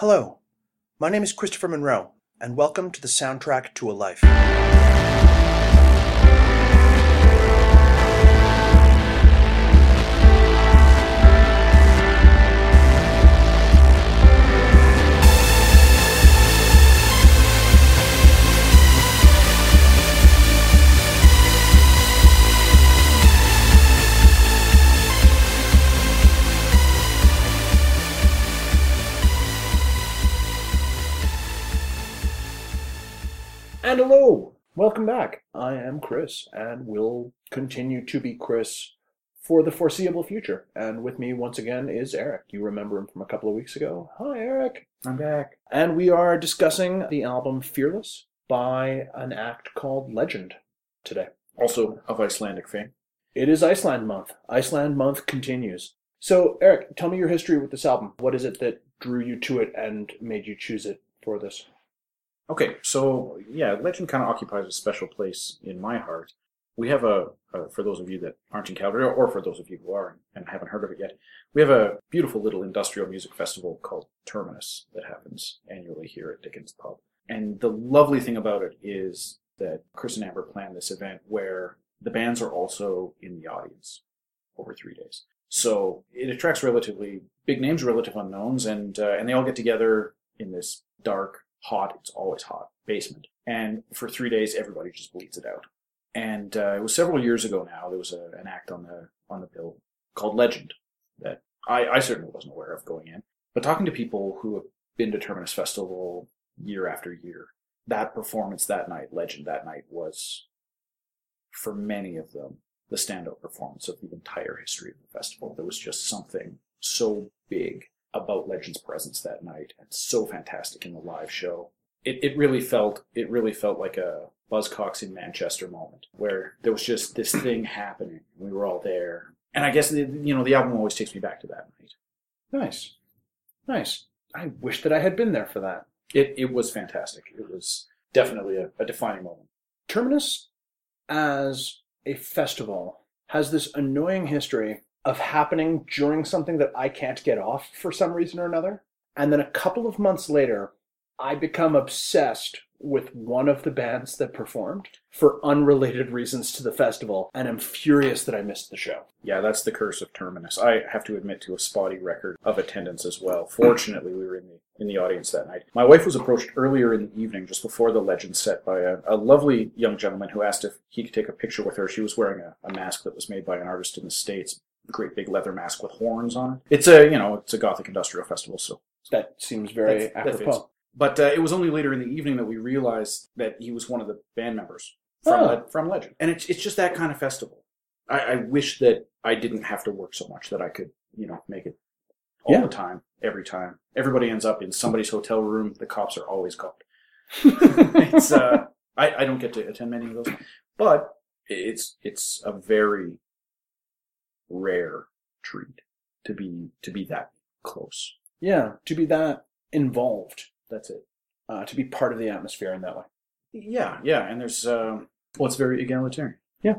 Hello, my name is Christopher Monroe, and welcome to the soundtrack to a life. Welcome back. I am Chris, and will continue to be Chris for the foreseeable future. And with me once again is Eric. You remember him from a couple of weeks ago. Hi, Eric. I'm back. And we are discussing the album Fearless by an act called Legend today. Also of Icelandic fame. It is Iceland month. Iceland month continues. So, Eric, tell me your history with this album. What is it that drew you to it and made you choose it for this? Okay, so yeah, Legend kind of occupies a special place in my heart. We have a, for those of you that aren't in Calgary, or for those of you who are and haven't heard of it yet, we have a beautiful little industrial music festival called Terminus that happens annually here at Dickens Pub. And the lovely thing about it is that Chris and Amber planned this event where the bands are also in the audience over three days. So it attracts relatively big names, relative unknowns, and uh, and they all get together in this dark, hot. It's always hot basement, and for three days, everybody just bleeds it out. And uh, it was several years ago now. There was a, an act on the on the bill called Legend that I, I certainly wasn't aware of going in. But talking to people who have been to Terminus Festival year after year, that performance that night, Legend that night, was for many of them the standout performance of the entire history of the festival. There was just something so big about Legend's presence that night and so fantastic in the live show. It, it really felt it really felt like a Buzzcocks in Manchester moment where there was just this thing happening. We were all there, and I guess the, you know the album always takes me back to that night. Nice. Nice. I wish that I had been there for that. It it was fantastic. It was definitely a, a defining moment. Terminus, as a festival, has this annoying history of happening during something that I can't get off for some reason or another. And then a couple of months later, I become obsessed with one of the bands that performed for unrelated reasons to the festival, and I'm furious that I missed the show. Yeah, that's the curse of Terminus. I have to admit to a spotty record of attendance as well. Fortunately, we were in the in the audience that night. My wife was approached earlier in the evening, just before the legend set, by a, a lovely young gentleman who asked if he could take a picture with her. She was wearing a, a mask that was made by an artist in the States, great big leather mask with horns on it. It's a you know it's a gothic industrial festival, so That seems very That- that fits. But uh, it was only later in the evening that we realized that he was one of the band members from Oh. Le- from Legend, and it's it's just that kind of festival. I, I wish that I didn't have to work so much that I could you know make it all Yeah. the time, every time. Everybody ends up in somebody's hotel room. The cops are always called. it's uh, I I don't get to attend many of those, but it's it's a very rare treat to be to be that close. yeah, to be that involved, That's it. uh, to be part of the atmosphere in that way. Yeah, yeah, and there's um, well, it's very egalitarian. Yeah.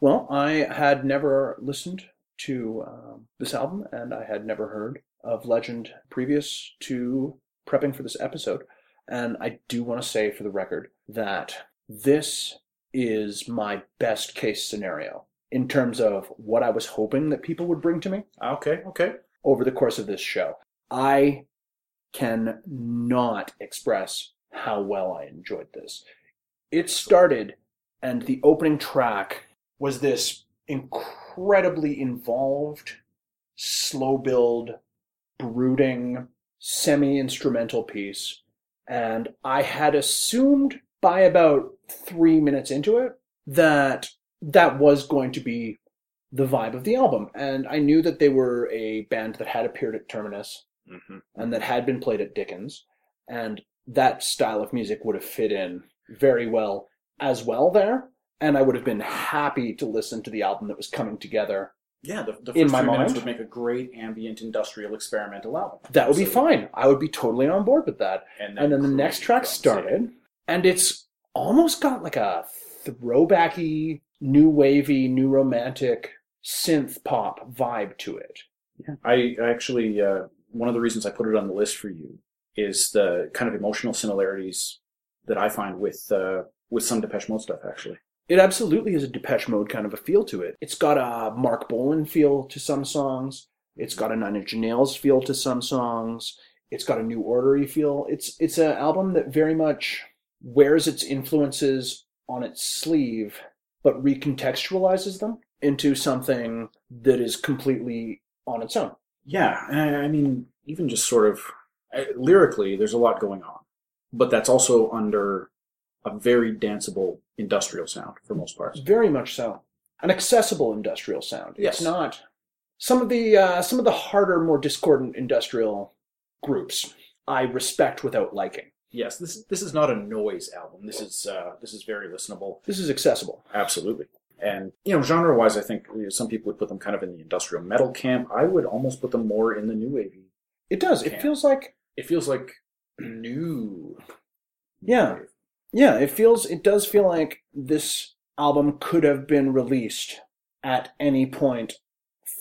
Well, I had never listened to um, this album, and I had never heard of Legend previous to prepping for this episode. And I do want to say for the record that this is my best case scenario in terms of what I was hoping that people would bring to me Okay, okay. over the course of this show. I can not express how well I enjoyed this. It started, and the opening track was this incredibly involved, slow build, brooding, semi instrumental piece. And I had assumed by about three minutes into it that that was going to be the vibe of the album. And I knew that they were a band that had appeared at Terminus Mm-hmm. and that had been played at Dickens. And that style of music would have fit in very well as well there. And I would have been happy to listen to the album that was coming together. Yeah, the, the first In my three minutes mind. would make a great ambient industrial experimental album. That would be fine. I would be totally on board with that. And And then the next track started, and it's almost got like a throwbacky, new wavy, new romantic synth pop vibe to it. Yeah. I I actually uh, one of the reasons I put it on the list for you is the kind of emotional similarities that I find with uh, with some Depeche Mode stuff. Actually, It absolutely has a Depeche Mode kind of a feel to it. It's got a Marc Bolan feel to some songs. It's got a Nine Inch Nails feel to some songs. It's got a New Ordery feel. It's it's an album that very much wears its influences on its sleeve, but recontextualizes them into something that is completely on its own. yeah, I I mean, even just sort of uh, lyrically, there's a lot going on, but that's also under a very danceable industrial sound for most parts. Very much so. An accessible industrial sound. Yes. It's not some of the uh, some of the harder, more discordant industrial groups I respect without liking. Yes, this is this is not a noise album. This is uh, this is very listenable. This is accessible. Absolutely. And you know, genre-wise, I think you know, some people would put them kind of in the industrial metal camp. I would almost put them more in the new wavy. It does. It feels like It feels like new. Yeah. yeah, it feels it does feel like this album could have been released at any point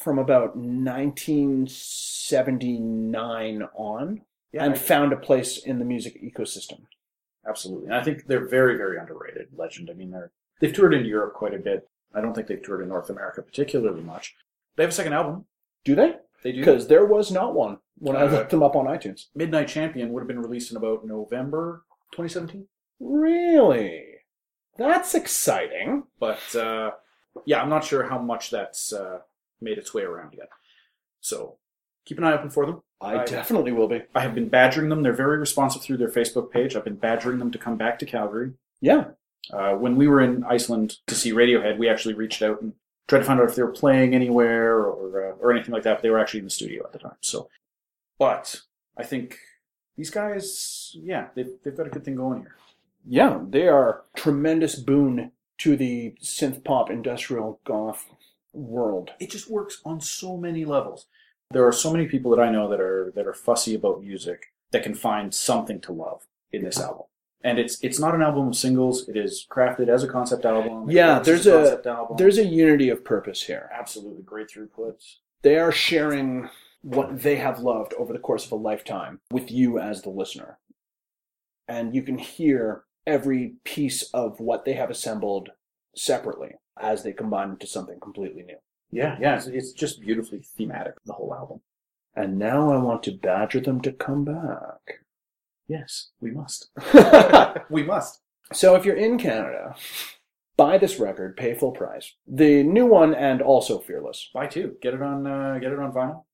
from about 1979 on Yeah, and found a place in the music ecosystem. absolutely. And I think they're very, very underrated. Legend. I mean, they're they've toured in Europe quite a bit. I don't think they've toured in North America particularly much. They have a second album. Do they? They do. Because there was not one when I Uh, looked them up on iTunes. Midnight Champion would have been released in about November 2017. Really? That's exciting. But uh, yeah, I'm not sure how much that's uh, made its way around yet. So keep an eye open for them. I I- definitely will be. I have been badgering them. They're very responsive through their Facebook page. I've been badgering them to come back to Calgary. Yeah. Uh, when we were in Iceland to see Radiohead, we actually reached out and tried to find out if they were playing anywhere or uh, or anything like that. But they were actually in the studio at the time. So, but I think these guys, yeah, they've they've got a good thing going here. Yeah, they are tremendous boon to the synth pop industrial goth world. It just works on so many levels. There are so many people that I know that are that are fussy about music that can find something to love in this album. And it's it's not an album of singles. It is crafted as a concept album. It Yeah, there's a- album. There's a unity of purpose here. absolutely great throughput. They are sharing what they have loved over the course of a lifetime with you as the listener. And you can hear every piece of what they have assembled separately as they combine into something completely new. Yeah, yeah, it's, it's just beautifully thematic, the whole album. And now I want to badger them to come back. Yes, we must. we must. So if you're in Canada, buy this record, pay full price. The new one and also Fearless. Buy two. Get it on. Uh, get it on vinyl.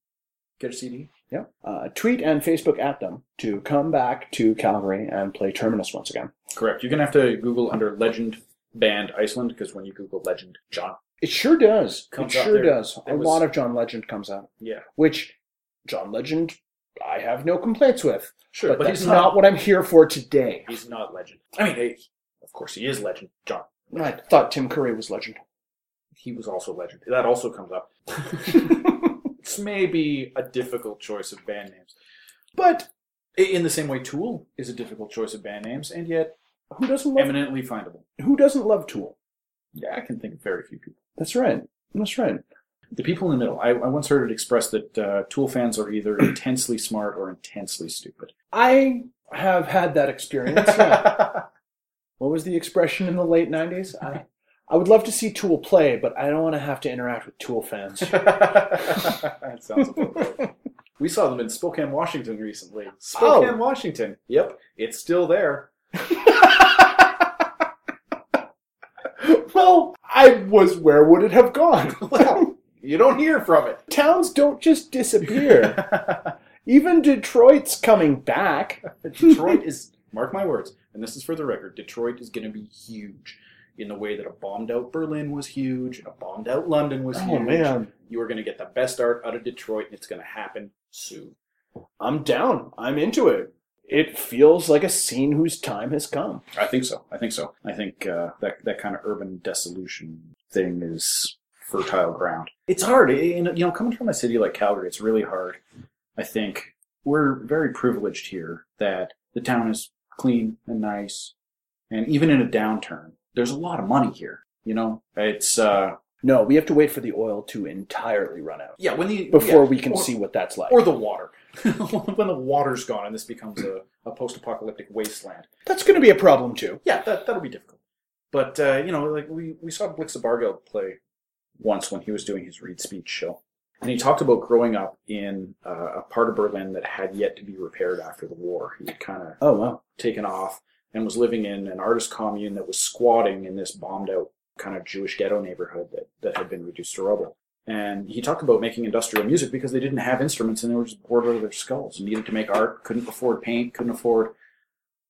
Get a CD. Yeah. Uh, tweet and Facebook at them to come back to Calgary and play Terminus once again. Correct. You're gonna have to Google under Legend Band Iceland because when you Google Legend John, It sure does. It sure there. does. It A was- lot of John Legend comes out, yeah, which John Legend I have no complaints with. sure, But, but, that's he's not, not. what I'm here for today. He's not Legend. I mean, hey, of course he is Legend John. I thought Tim Curry was Legend. He was also Legend. That also comes up. It's maybe a difficult choice of band names, but in the same way, Tool is a difficult choice of band names, and yet who doesn't love eminently findable. Who doesn't love Tool? Yeah, I can think of very few people. That's right. That's right. The people in the middle. I, I once heard it expressed that uh, Tool fans are either intensely smart or intensely stupid. I have had that experience. yeah. What was the expression in the late '90s? I, I would love to see Tool play, but I don't want to have to interact with Tool fans. that sounds appropriate. We saw them in Spokane, Washington recently. Spokane, Oh. Washington. Yep, it's still there. Well, I was. Where would it have gone? Well, you don't hear from it. Towns don't just disappear. Even Detroit's coming back. Detroit is, mark my words, and this is for the record, Detroit is going to be huge in the way that a bombed out Berlin was huge, and a bombed out London was Oh huge. man, You are going to get the best art out of Detroit, and it's going to happen soon. I'm down. I'm into it. It feels like a scene whose time has come. I think so. I think so. I think uh, that that kind of urban dissolution thing is fertile ground. It's hard, you know. You know, coming from a city like Calgary, it's really hard. I think we're very privileged here that the town is clean and nice, and even in a downturn, there's a lot of money here. You know, it's uh, No, we have to wait for the oil to entirely run out yeah. When the before yeah, we can or- see what that's like. or the water. when the water's gone and this becomes a, a post-apocalyptic wasteland. That's going to be a problem too. Yeah, that that'll be difficult. But uh, you know, like we we saw Blixa Bargeld play once when he was doing his read speech show, and he talked about growing up in uh, a part of Berlin that had yet to be repaired after the war. He had kind of Oh wow. taken off and was living in an artist commune that was squatting in this bombed out kind of Jewish ghetto neighborhood that, that had been reduced to rubble. And he talked about making industrial music because they didn't have instruments and they were just bored out of their skulls and needed to make art, couldn't afford paint, couldn't afford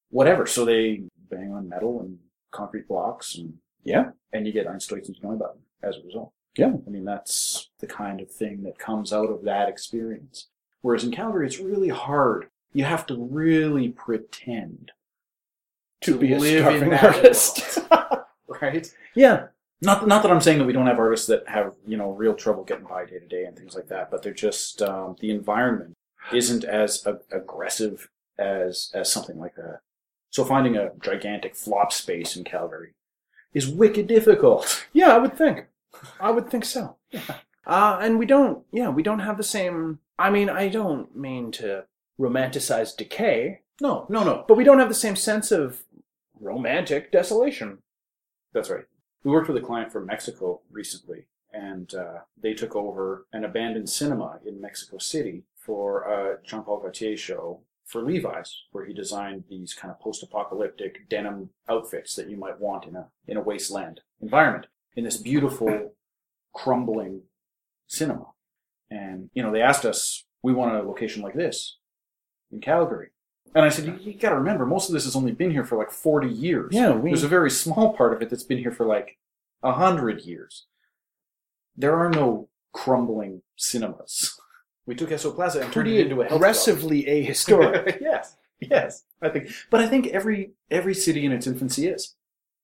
whatever. So they bang on metal and concrete blocks and Yeah. and you get Einstürzend Neubauten as a result. Yeah. I mean, that's the kind of thing that comes out of that experience. Whereas in Calgary, it's really hard. You have to really pretend To be a starving artist. world, right? yeah. Not, not that I'm saying that we don't have artists that have, you know, real trouble getting by day to day and things like that, but they're just, um, the environment isn't as a- aggressive as, as something like that. So finding a gigantic flop space in Calgary is wicked difficult. Yeah, I would think. I would think so. Uh, and we don't, yeah, we don't have the same. I mean, I don't mean to romanticize decay, No, no, no. but we don't have the same sense of romantic desolation. That's right. We worked with a client from Mexico recently, and uh, they took over an abandoned cinema in Mexico City for a Jean Paul Gaultier show for Levi's, where he designed these kind of post-apocalyptic denim outfits that you might want in a in a wasteland environment in this beautiful, crumbling cinema. And you know, they asked us, "We want a location like this in Calgary." And I said, "You, you got to remember, most of this has only been here for like forty years." Yeah, we. There's a very small part of it that's been here for like a hundred years. There are no crumbling cinemas. We took Esso Plaza and turned it into a health club. aggressively ahistoric. yes, yes. I think, but I think every every city in its infancy is.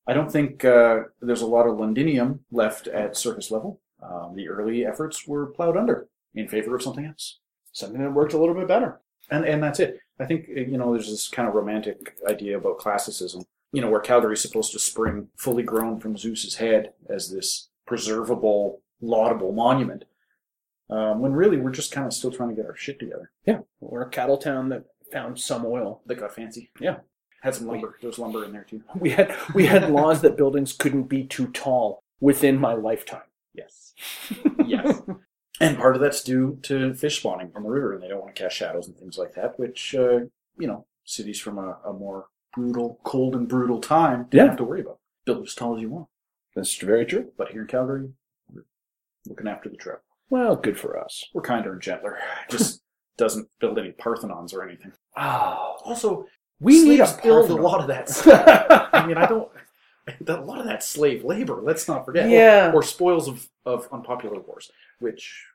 I don't think uh, there's a lot of Londinium left at surface level. Um, the early efforts were plowed under in favor of something else, Something that worked a little bit better. and and that's it. I think you know there's this kind of romantic idea about classicism. You know where Calgary's supposed to spring fully grown from Zeus's head as this preservable, laudable monument, um, when really we're just kind of still trying to get our shit together. Yeah, we're a cattle town that found some oil. That got fancy. Yeah. Had some lumber. There was lumber in there too. We had we had laws that buildings couldn't be too tall within my lifetime. Yes. Yes. And part of that's due to fish spawning from the river, and they don't want to cast shadows and things like that, which, uh, you know, cities from a, a more brutal, cold and brutal time didn't Yeah. have to worry about. Build as tall as you want. That's very true. But here in Calgary, we're looking after the trout. Well, good for us. We're kinder and gentler. Just doesn't build any Parthenons or anything. Oh, Also, we need a build a lot of that stuff. I mean, I don't. A lot of that slave labor. Let's not forget. Or- Yeah. Or, spoils of, of unpopular wars, which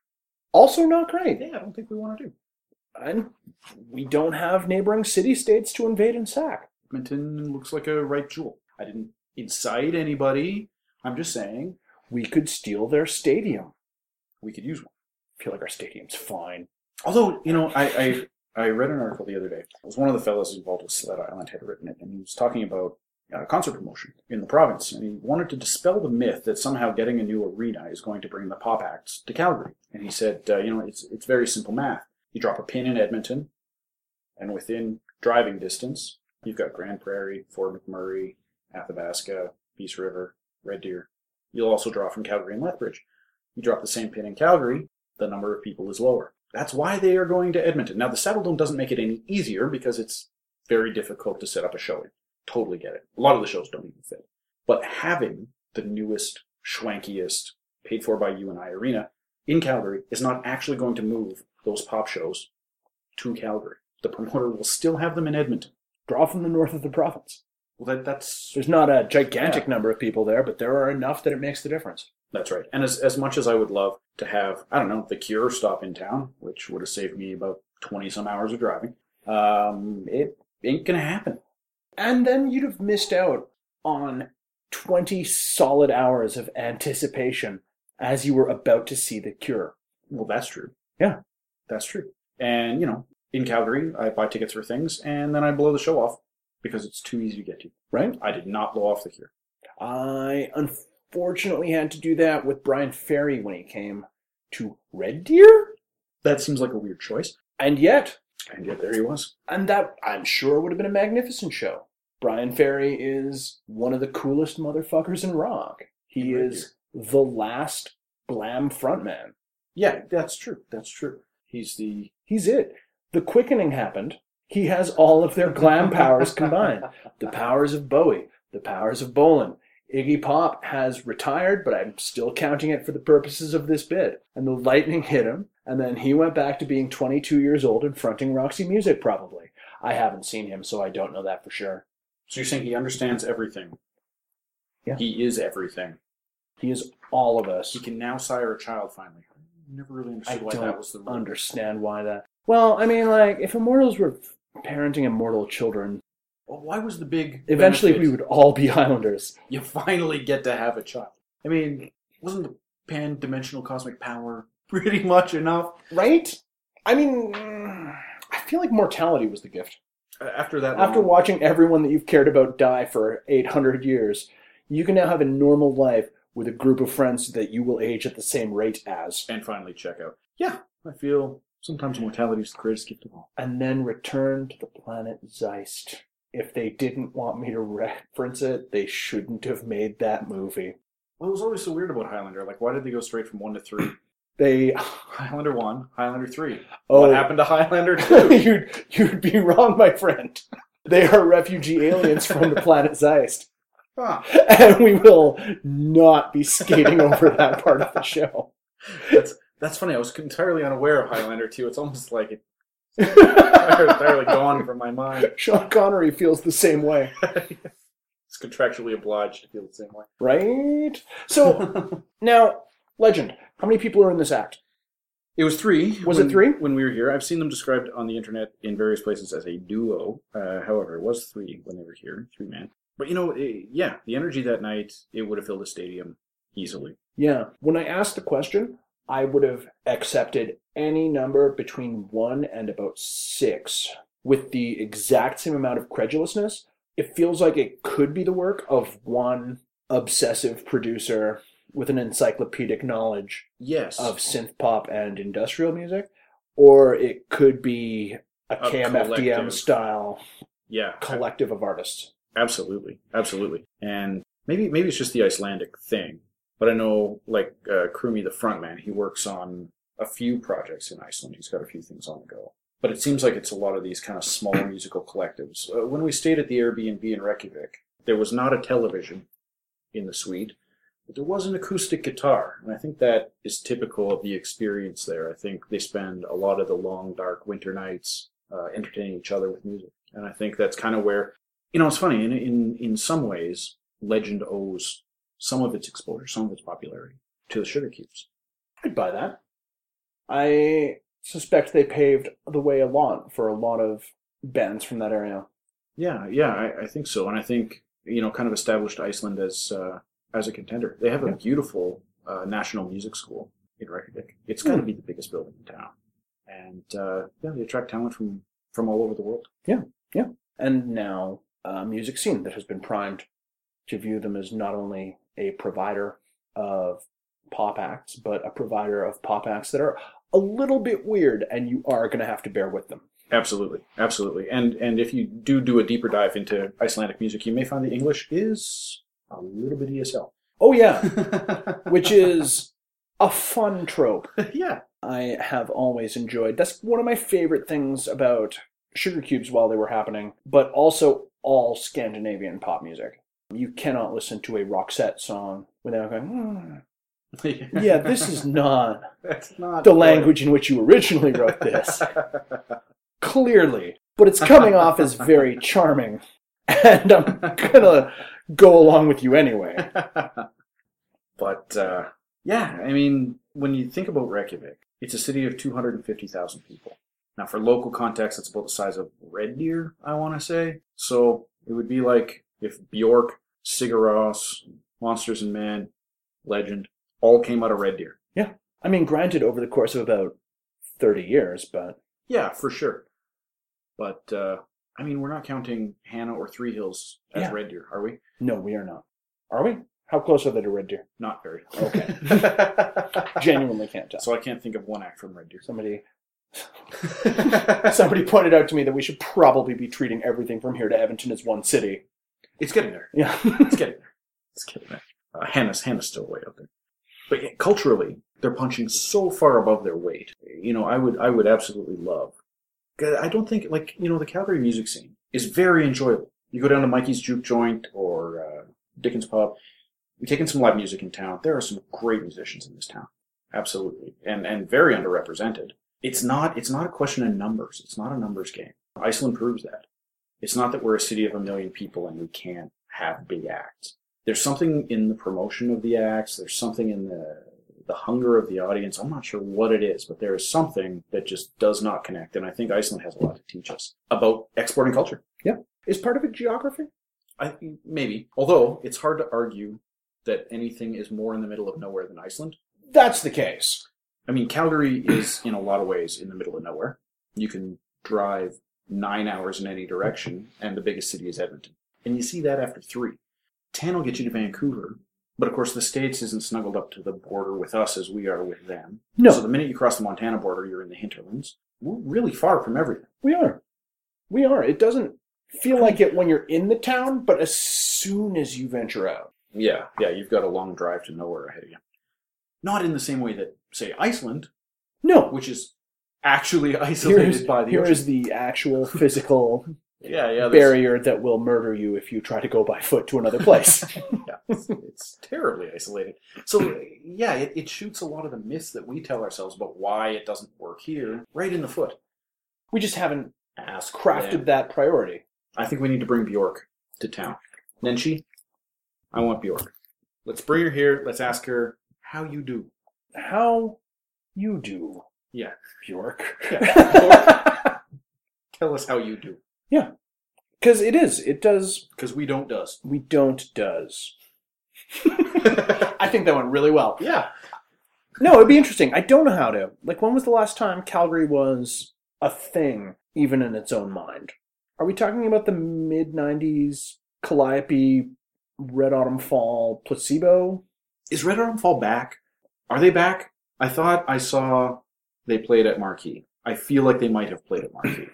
also not great. yeah, I don't think we want to do. And we don't have neighboring city states to invade and sack. Edmonton looks like a ripe jewel. I didn't incite anybody. I'm just saying We could steal their stadium. we could use one. I feel like our stadium's fine. Although, you know, I, I, I read an article the other day. It was one of the fellows involved with Sled Island had written it, and he was talking about uh, concert promotion in the province, and he wanted to dispel the myth that somehow getting a new arena is going to bring the pop acts to Calgary. And he said, uh, you know, it's it's very simple math. You drop a pin in Edmonton, and within driving distance, you've got Grande Prairie, Fort McMurray, Athabasca, Peace River, Red Deer. You'll also draw from Calgary and Lethbridge. You drop the same pin in Calgary, the number of people is lower. That's why they are going to Edmonton. Now, the Saddledome doesn't make it any easier because it's very difficult to set up a show in. Totally get it. A lot of the shows don't even fit. But having the newest, schwankiest, paid for by you and I arena in Calgary is not actually going to move those pop shows to Calgary. The promoter will still have them in Edmonton. Draw from the north of the province. Well, that, that's There's not a gigantic number of people there, but there are enough that it makes the difference. That's right. And as, as much as I would love to have, I don't know, The Cure stop in town, which would have saved me about 20 some hours of driving, um, it ain't going to happen. And then you'd have missed out on 20 solid hours of anticipation as you were about to see the cure. Well, that's true. Yeah. That's true. And, you know, in Calgary, I buy tickets for things and then I blow the show off because it's too easy to get to. Right? I did not blow off The Cure. I unfortunately had to do that with Bryan Ferry when he came to Red Deer. That seems like a weird choice. And yet, And yet there he was. and that I'm sure would have been a magnificent show. Bryan Ferry is one of the coolest motherfuckers in rock. He Right is the last glam frontman. Yeah, that's true. That's true. He's the He's it. The quickening happened. He has all of their glam powers combined. The powers of Bowie, the powers of Bolan. Iggy Pop has retired, but I'm still counting it for the purposes of this bit. And the lightning hit him, and then he went back to being 22 years old and fronting Roxy Music, probably. I haven't seen him, so I don't know that for sure. So you're saying he understands everything. Yeah. He is everything. He is all of us. He can now sire a child finally. I never really I understood why don't that was the rule. understand why that. Well, I mean, like, if immortals were parenting immortal children, Well, why was the big eventually benefit we would all be Islanders. you finally get to have a child? I mean, wasn't the pan-dimensional cosmic power pretty much enough? Right? I mean, I feel like mortality was the gift. After that, After long- watching everyone that you've cared about die for 800 years, you can now have a normal life with a group of friends that you will age at the same rate as, and finally check out. Yeah, I feel sometimes mortality is the greatest gift of all. and then return to the planet Zeist. If they didn't want me to reference it, they shouldn't have made that movie. Well, it was always so weird about Highlander. Like, why did they go straight from one to three? They, Highlander one, Highlander three. oh, What happened to Highlander two? you'd, you'd be wrong, my friend. They are refugee aliens from the planet Zeist. Huh. And we will not be skating over that part of the show. That's that's funny. I was entirely unaware of Highlander two. It's almost like it entirely gone from my mind. Sean Connery feels the same way, He's contractually obliged to feel the same way. right? So now, legend. How many people are in this act? It was three. Was when- it three? when we were here? I've seen them described on the internet in various places as a duo. Uh, however, it was three when they were here, three men. But you know, eh, yeah, the energy that night it would have filled a stadium easily. Yeah. When I asked the question, I would have accepted any number between one and about six with the exact same amount of credulousness. It feels like it could be the work of one obsessive producer with an encyclopedic knowledge Yes, of synth pop and industrial music, or it could be a, A KMFDM collective. style yeah, collective of artists. Absolutely, absolutely. And maybe maybe it's just the Icelandic thing, but I know like uh, Krummi, the frontman, he works on a few projects in Iceland. He's got a few things on the go. But it seems like it's a lot of these kind of smaller musical collectives. Uh, when we stayed at the Airbnb in Reykjavik, there was not a television in the suite, but there was an acoustic guitar, and I think that is typical of the experience there. I think they spend a lot of the long, dark winter nights uh, entertaining each other with music, and I think that's kind of where you know, it's funny. In in in some ways, Legend owes some of its exposure, some of its popularity, to the Sugar Cubes. I'd buy that. I suspect they paved the way a lot for a lot of bands from that area. Yeah, yeah, I, I think so, and I think you know, kind of established Iceland as uh, as a contender. They have a Yeah. beautiful uh, national music school in Reykjavik. It's got to be the biggest building in town, and uh, yeah, they attract talent from from all over the world. Yeah, yeah, and now a music scene that has been primed to view them as not only a provider of pop acts, but a provider of pop acts that are a little bit weird, and you are going to have to bear with them. Absolutely, absolutely. And and if you do do a deeper dive into Icelandic music, you may find the English is a little bit ESL. Oh, yeah, which is a fun trope. yeah, I have always enjoyed. That's one of my favorite things about Sugar Cubes while they were happening, but also all Scandinavian pop music. You cannot listen to a Roxette song without going, hmm, yeah, this is not That's not the language in which you originally wrote this. Clearly. But it's coming off as very charming. And I'm gonna go along with you anyway. but uh, yeah, I mean, when you think about Reykjavik, it's a city of 250,000 people. Now, for local context, it's about the size of Red Deer, I want to say. So it would be like if Bjork, Sigur Rós, Monsters and Men, Legend, all came out of Red Deer. Yeah. I mean, granted, over the course of about 30 years, but Yeah, for sure. But uh, I mean, we're not counting Hanna or Three Hills as Yeah. Red Deer, are we? no, we are not. Are we? How close are they to Red Deer? Not very. Okay. Genuinely can't tell. so I can't think of one act from Red Deer. Somebody Somebody pointed out to me that we should probably be treating everything from here to Edmonton as one city. It's getting there. Yeah. It's getting there. It's getting there. Uh, Hanna's, Hanna's still way up there. But yeah, culturally, they're punching so far above their weight. You know, I would, I would absolutely love. I don't think, like, you know, the Calgary music scene is very enjoyable. You go down to Mikey's Juke Joint or uh, Dickens Pub. We've taken some live music in town. There are some great musicians in this town, absolutely, and and very underrepresented. It's not, it's not a question of numbers. It's not a numbers game. Iceland proves that. It's not that we're a city of a million people and we can't have big acts. There's something in the promotion of the acts. There's something in the the hunger of the audience. I'm not sure what it is, but there is something that just does not connect. And I think Iceland has a lot to teach us about exporting culture. Yeah. Is part of it geography? I maybe, although it's hard to argue that anything is more in the middle of nowhere than Iceland. That's the case. I mean, Calgary is in a lot of ways in the middle of nowhere. You can drive nine hours in any direction, and the biggest city is Edmonton. And you see that after three. Ten will get you to Vancouver, but of course the States isn't snuggled up to the border with us as we are with them. No. So the minute you cross the Montana border, you're in the hinterlands. We're really far from everything. We are. We are. It doesn't feel like it when you're in the town, but as soon as you venture out. Yeah, yeah, you've got a long drive to nowhere ahead of you. Not in the same way that, say, Iceland, No. which is actually isolated Here's, by the here ocean. is the actual physical yeah, yeah, there's- barrier that will murder you if you try to go by foot to another place. yeah, it's, it's terribly isolated. So yeah, it, it shoots a lot of the myths that we tell ourselves about why it doesn't work here right in the foot. we just haven't Ask crafted them. that priority. I think we need to bring Bjork to town. Nenshi, I want Bjork. Let's bring her here. Let's ask her how you do. How you do, Yeah, Bjork. tell us how you do Yeah. Because it is. It does. because we don't does. We don't does. I think that went really well. yeah, No, it'd be interesting. I don't know how to. Like, when was the last time Calgary was a thing, even in its own mind? Are we talking about the mid 90s Calliope, Red Autumn Fall, placebo? is Red Autumn Fall back? Are they back? I thought I saw they played at Marquee. I feel like they might have played at Marquee.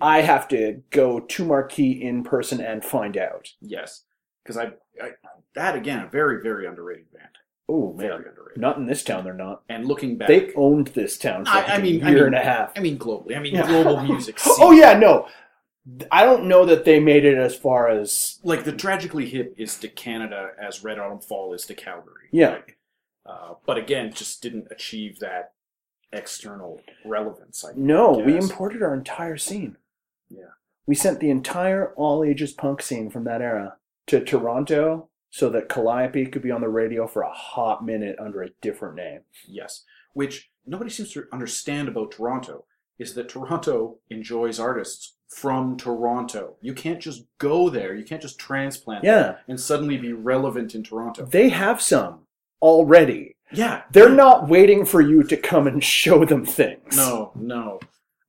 I have to go to Marquee in person and find out. Yes, because I, I that again a very very underrated band. Oh, Very man. underrated. Not in this town, they're not. And looking back, They owned this town for I- like I a mean- year I mean- and a half. I mean globally. I mean Yeah. global music. Scene. Oh, yeah, no. I don't know that they made it as far as. like the tragically hip is to Canada as Red Autumn Fall is to Calgary. Yeah. right? Uh, but again, just didn't achieve that external relevance. I No, we imported our entire scene. Yeah. We sent the entire all ages punk scene from that era to Toronto so that Calliope could be on the radio for a hot minute under a different name. Yes, which nobody seems to understand about Toronto is that Toronto enjoys artists from Toronto. You can't just go there. You can't just transplant Yeah. and suddenly be relevant in Toronto. They have some already. Yeah, They're not waiting for you to come and show them things. No, no.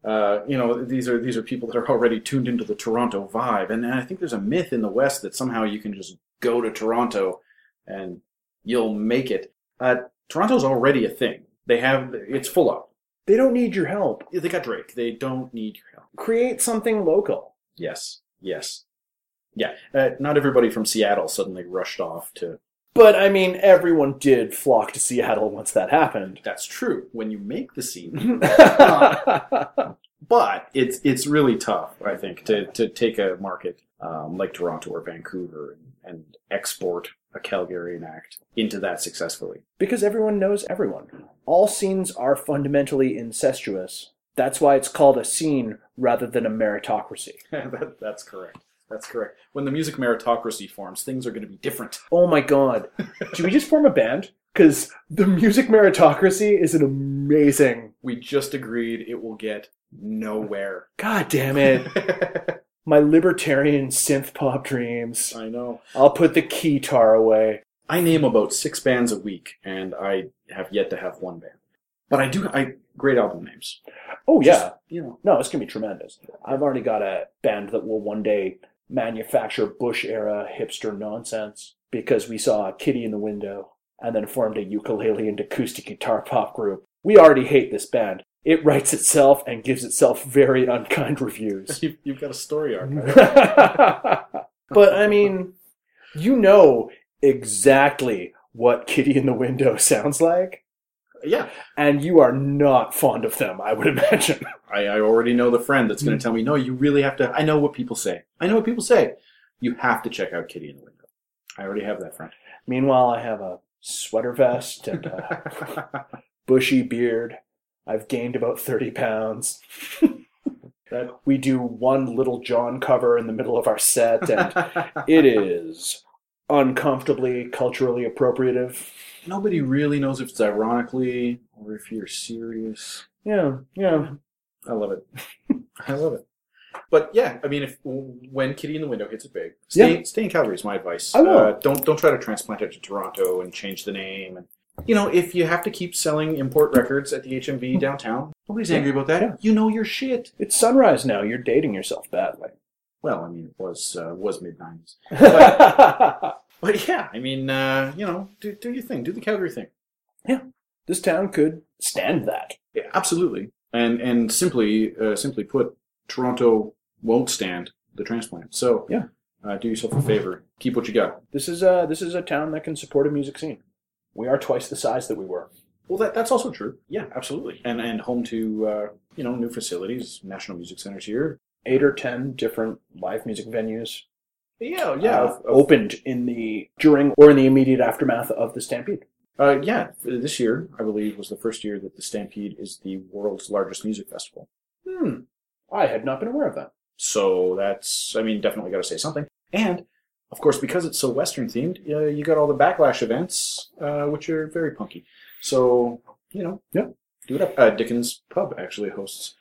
Uh, you know, these are these are people that are already tuned into the Toronto vibe, and I think there's a myth in the West that somehow you can just go to Toronto and you'll make it. Uh, Toronto's already a thing. They have it's full up. They don't need your help. They got Drake. They don't need your help. Create something local. Yes, yes, yeah. Uh, not everybody from Seattle suddenly rushed off to. But I mean, everyone did flock to Seattle once that happened. That's true when you make the scene, yeah, but it's it's really tough. I think to to take a market um, like Toronto or Vancouver and, and export a Calgarian act into that successfully. because everyone knows everyone. All scenes are fundamentally incestuous. That's why it's called a scene rather than a meritocracy. that, that's correct. That's correct. When the music meritocracy forms, things are going to be different. Oh my god. Should we just form a band? Because the music meritocracy is an amazing. We just agreed it will get nowhere. God damn it. My libertarian synth pop dreams. I know. I'll put the keytar away. I name about six bands a week, and I have yet to have one band. But I do. I great album names. Oh, yeah. Just, you know. No, it's going to be tremendous. I've already got a band that will one day manufacture Bush era hipster nonsense because we saw a Kitty in the Window and then formed a ukulele and acoustic guitar pop group. We already hate this band. it writes itself and gives itself very unkind reviews. You've, you've got a story arc. but I mean, you know exactly what Kitty in the Window sounds like, yeah, and you are not fond of them, I would imagine. I, I already know the friend that's going to hmm. tell me, no, you really have to. I know what people say. I know what people say. You have to check out Kitty in the Window. I already have that friend. Meanwhile, I have a sweater vest and a bushy beard. I've gained about 30 pounds. That- we do one little John cover in the middle of our set, and it is uncomfortably culturally appropriative. Nobody really knows if it's ironically or if you're serious. Yeah, yeah. I love it. I love it. But yeah, I mean, if when Kitty in the Window hits it big, stay stay in Calgary is my advice. I will. Uh, don't don't try to transplant it to Toronto and change the name. And you know, if you have to keep selling import records at the HMV downtown, nobody's angry about that. Yeah. You know your shit. It's sunrise now. You're dating yourself badly. Well, I mean, it was uh, was mid nineties. But yeah, I mean, uh, you know, do do your thing, do the Calgary thing. Yeah, this town could stand that. Yeah, absolutely. And and simply uh, simply put, Toronto won't stand the transplant. So Yeah. uh, do yourself a favor, keep what you got. This is a this is a town that can support a music scene. We are twice the size that we were. Well, that, that's also true. Yeah, absolutely. And and home to uh, you know new facilities, national music centers here. Eight or ten different live music venues Yeah, uh, opened in the during or in the immediate aftermath of the Stampede. uh, yeah. This year, I believe, was the first year that the Stampede is the world's largest music festival. Hmm. I had not been aware of that. So that's, I mean, definitely got to say something. And of course, because it's so Western themed, uh, you got all the backlash events, uh, which are very punky. So you know, Yeah. do it up. Uh, Dickens Pub actually hosts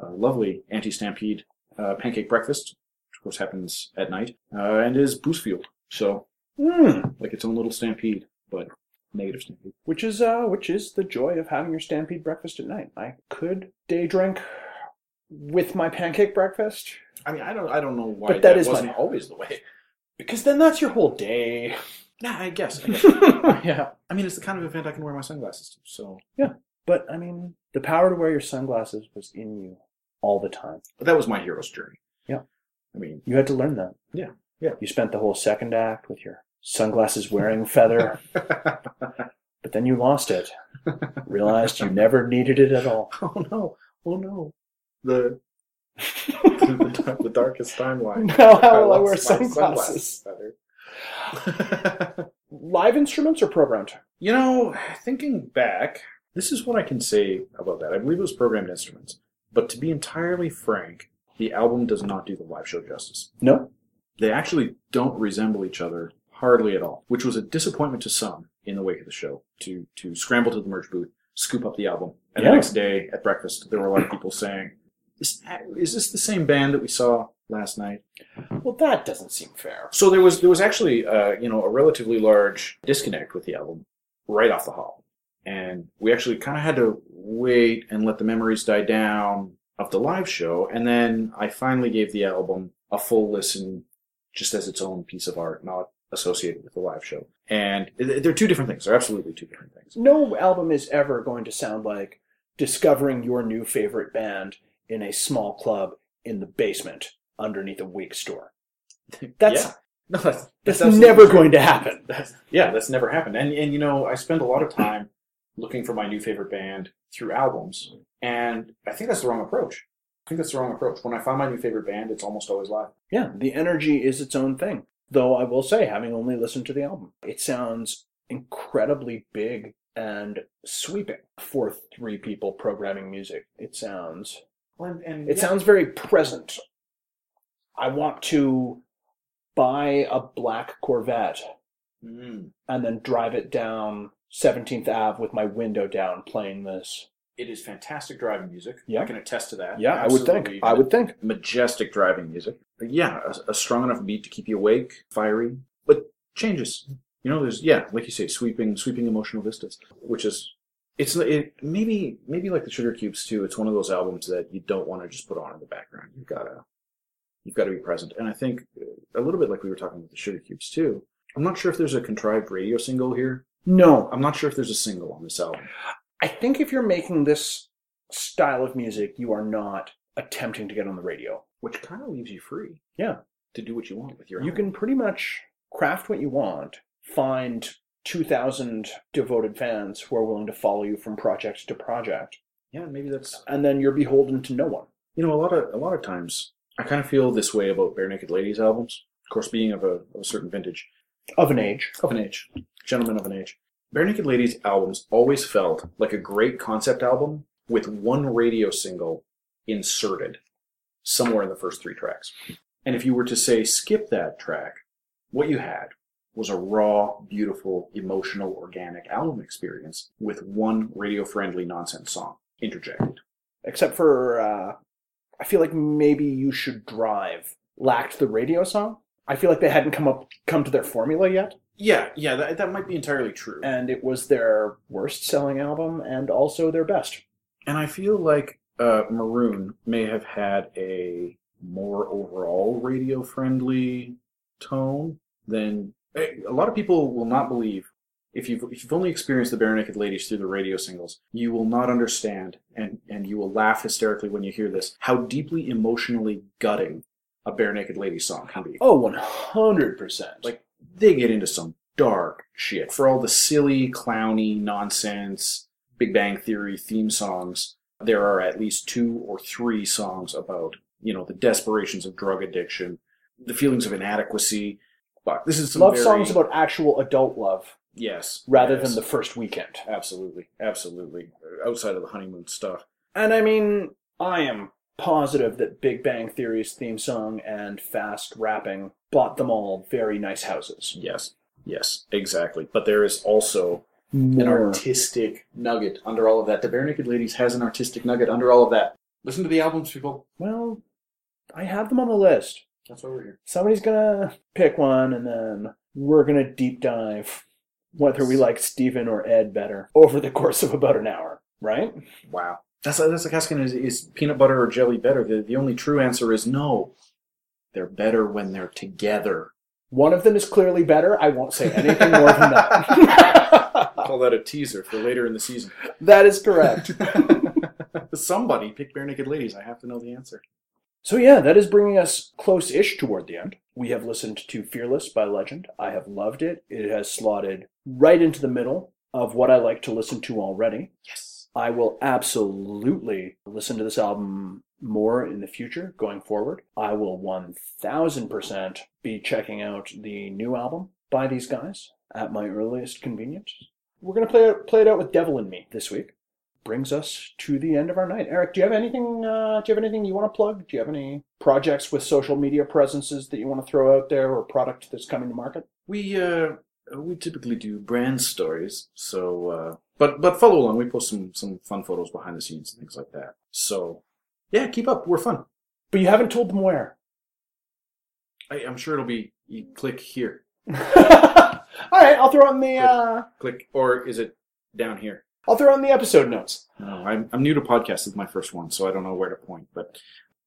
a lovely anti-stampede uh, pancake breakfast, of course happens at night, uh, and is booze fueled. So Hmm. like its own little stampede, but negative stampede. Which is uh which is the joy of having your Stampede breakfast at night. I could day drink with my pancake breakfast I mean, I don't, I don't know why But that is wasn't always the way. because then that's your whole day. Yeah, I guess. I guess. yeah. I mean, it's the kind of event I can wear my sunglasses to. So Yeah, But I mean, the power to wear your sunglasses was in you all the time. but that was my hero's journey. I mean, You had to learn that. Yeah, yeah. You spent the whole second act with your sunglasses wearing feather, but then you lost it. Realized you never needed it at all. oh no, oh no, the the, dark- the darkest timeline. Now how will I wear lost my sunglasses? feather. Live instruments or programmed? you know, thinking back, this is what I can say about that. I believe it was programmed instruments, but to be entirely frank, the album does not do the live show justice. No. They actually don't resemble each other hardly at all, which was a disappointment to some in the wake of the show. To to scramble to the merch booth, scoop up the album, and Yeah. the next day at breakfast, there were a lot of people saying, "Is, is this the same band that we saw last night?" Well, that doesn't seem fair. So there was there was actually uh, you know a relatively large disconnect with the album right off the hop, and we actually kind of had to wait and let the memories die down of the live show, and then I finally gave the album a full listen, just as its own piece of art, not associated with the live show. And they're two different things. They're absolutely two different things. No album is ever going to sound like discovering your new favorite band in a small club in the basement underneath a weak store. That's Yeah. No, that's, that's absolutely never true. going to happen. That's, yeah, that's never happened. And and you know, I spend a lot of time looking for my new favorite band through albums, and I think that's the wrong approach. I think that's the wrong approach. When I find my new favorite band, it's almost always live. Yeah, the energy is its own thing. Though I will say, having only listened to the album, it sounds incredibly big and sweeping for three people programming music. It sounds And, and it yeah. sounds very present. I want to buy a black Corvette Mm. and then drive it down 17th Ave with my window down playing this. It is fantastic driving music. Yeah. I can attest to that. Yeah, I would think. I would think. majestic driving music. But yeah, a, a strong enough beat to keep you awake, fiery, but changes. You know, there's yeah, like you say, sweeping, sweeping emotional vistas, which is it's it, maybe maybe like the Sugar Cubes too. It's one of those albums that you don't want to just put on in the background. You've gotta you've got to be present. And I think uh, a little bit like we were talking with the Sugar Cubes too. I'm not sure if there's a contrived radio single here. No, I'm not sure if there's a single on this album. I think if you're making this style of music you are not attempting to get on the radio. Which kind of leaves you free. Yeah. To do what you want with your You own. can pretty much craft what you want, find 2,000 devoted fans who are willing to follow you from project to project, Yeah, maybe that's and then you're beholden to no one. you know a lot of a lot of times I kind of feel this way about Barenaked Ladies albums. Of course, being of a, of a certain vintage, Of an age. of an age, gentlemen of an age. Barenaked Ladies albums always felt like a great concept album with one radio single inserted somewhere in the first three tracks. And if you were to say skip that track, what you had was a raw, beautiful, emotional, organic album experience with one radio friendly nonsense song interjected. Except for, uh, I feel like maybe You Should Drive lacked the radio song. I feel like they hadn't come up come to their formula yet, Yeah, yeah, that, that might be entirely true. and it was their worst selling album and also their best. And I feel like uh, Maroon may have had a more overall radio friendly tone than eh, a lot of people will not believe. If you've, if you've only experienced the Barenaked Ladies through the radio singles, you will not understand, and, and you will laugh hysterically when you hear this, how deeply emotionally gutting a Barenaked lady song can be. Oh, 100%. Like, they get into some dark shit. For all the silly, clowny, nonsense, Big Bang Theory theme songs, there are at least two or three songs about, you know, the desperations of drug addiction, the feelings of inadequacy. But this is some love very- songs about actual adult love yes, rather yes. than the first weekend. absolutely, absolutely outside of the honeymoon stuff. And I mean, I am positive that Big Bang Theory's theme song and fast rapping bought them all very nice houses. Yes, yes, exactly. But there is also an artistic nugget under all of that. The Barenaked Ladies has an artistic nugget under all of that. Listen to the albums, people. Well, I have them on the list. That's why we're here. Somebody's gonna pick one, and then we're gonna deep dive whether we like Steven or Ed better over the course of about an hour, right? Wow. That's that's like asking is, is peanut butter or jelly better? The the only true answer is no. They're better when they're together. One of them is clearly better. I won't say anything more than that. Call that a teaser for later in the season. that is correct. Somebody pick Barenaked Ladies. I have to know the answer. So yeah, that is bringing us close-ish toward the end. We have listened to Fearless by Legend. I have loved it. It has slotted right into the middle of what I like to listen to already. Yes. I will absolutely listen to this album more in the future going forward. I will 1000% be checking out the new album by these guys at my earliest convenience. We're going to play play it out with Devil in Me this week. Brings us to the end of our night. Eric, do you have anything uh, do you have anything you want to plug? Do you have any projects with social media presences that you want to throw out there or product that's coming to market? We uh we typically do brand stories, so uh but but follow along. We post some some fun photos behind the scenes and things like that. So yeah, keep up. We're fun. But you haven't told them where. I, I'm sure it'll be you click here, All right, I'll throw in the uh, click, or is it down here? I'll throw in the episode notes. No, I'm, I'm new to podcasts. It's my first one, so I don't know where to point. But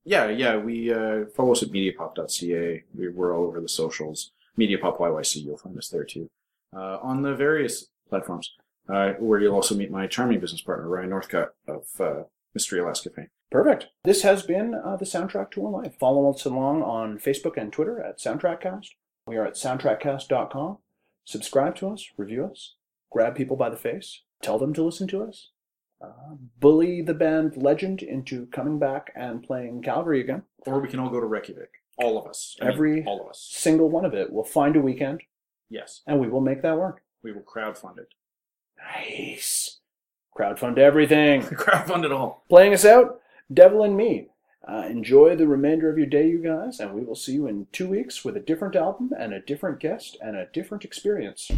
yeah, yeah, we uh, follow us at mediapop.ca. We, we're all over the socials. Mediapop YYC, you'll find us there too. Uh, on the various platforms, uh, where you'll also meet my charming business partner, Ryan Northcutt of uh, Mystery Alaska fame. Perfect. This has been uh, the Soundtrack to Our Life. Follow us along on Facebook and Twitter at SoundtrackCast. We are at soundtrackcast.com. Subscribe to us, review us, grab people by the face, tell them to listen to us, uh, bully the band Legend into coming back and playing Calgary again. Or we can all go to Reykjavik. All of us. I mean, Every- all of us. Single one of it. We'll find a weekend Yes, and we will make that work. we will crowdfund it. Nice. Crowdfund everything. crowdfund it all. Playing us out, Devil in Me. Uh, enjoy the remainder of your day, you guys, and we will see you in two weeks with a different album and a different guest and a different experience.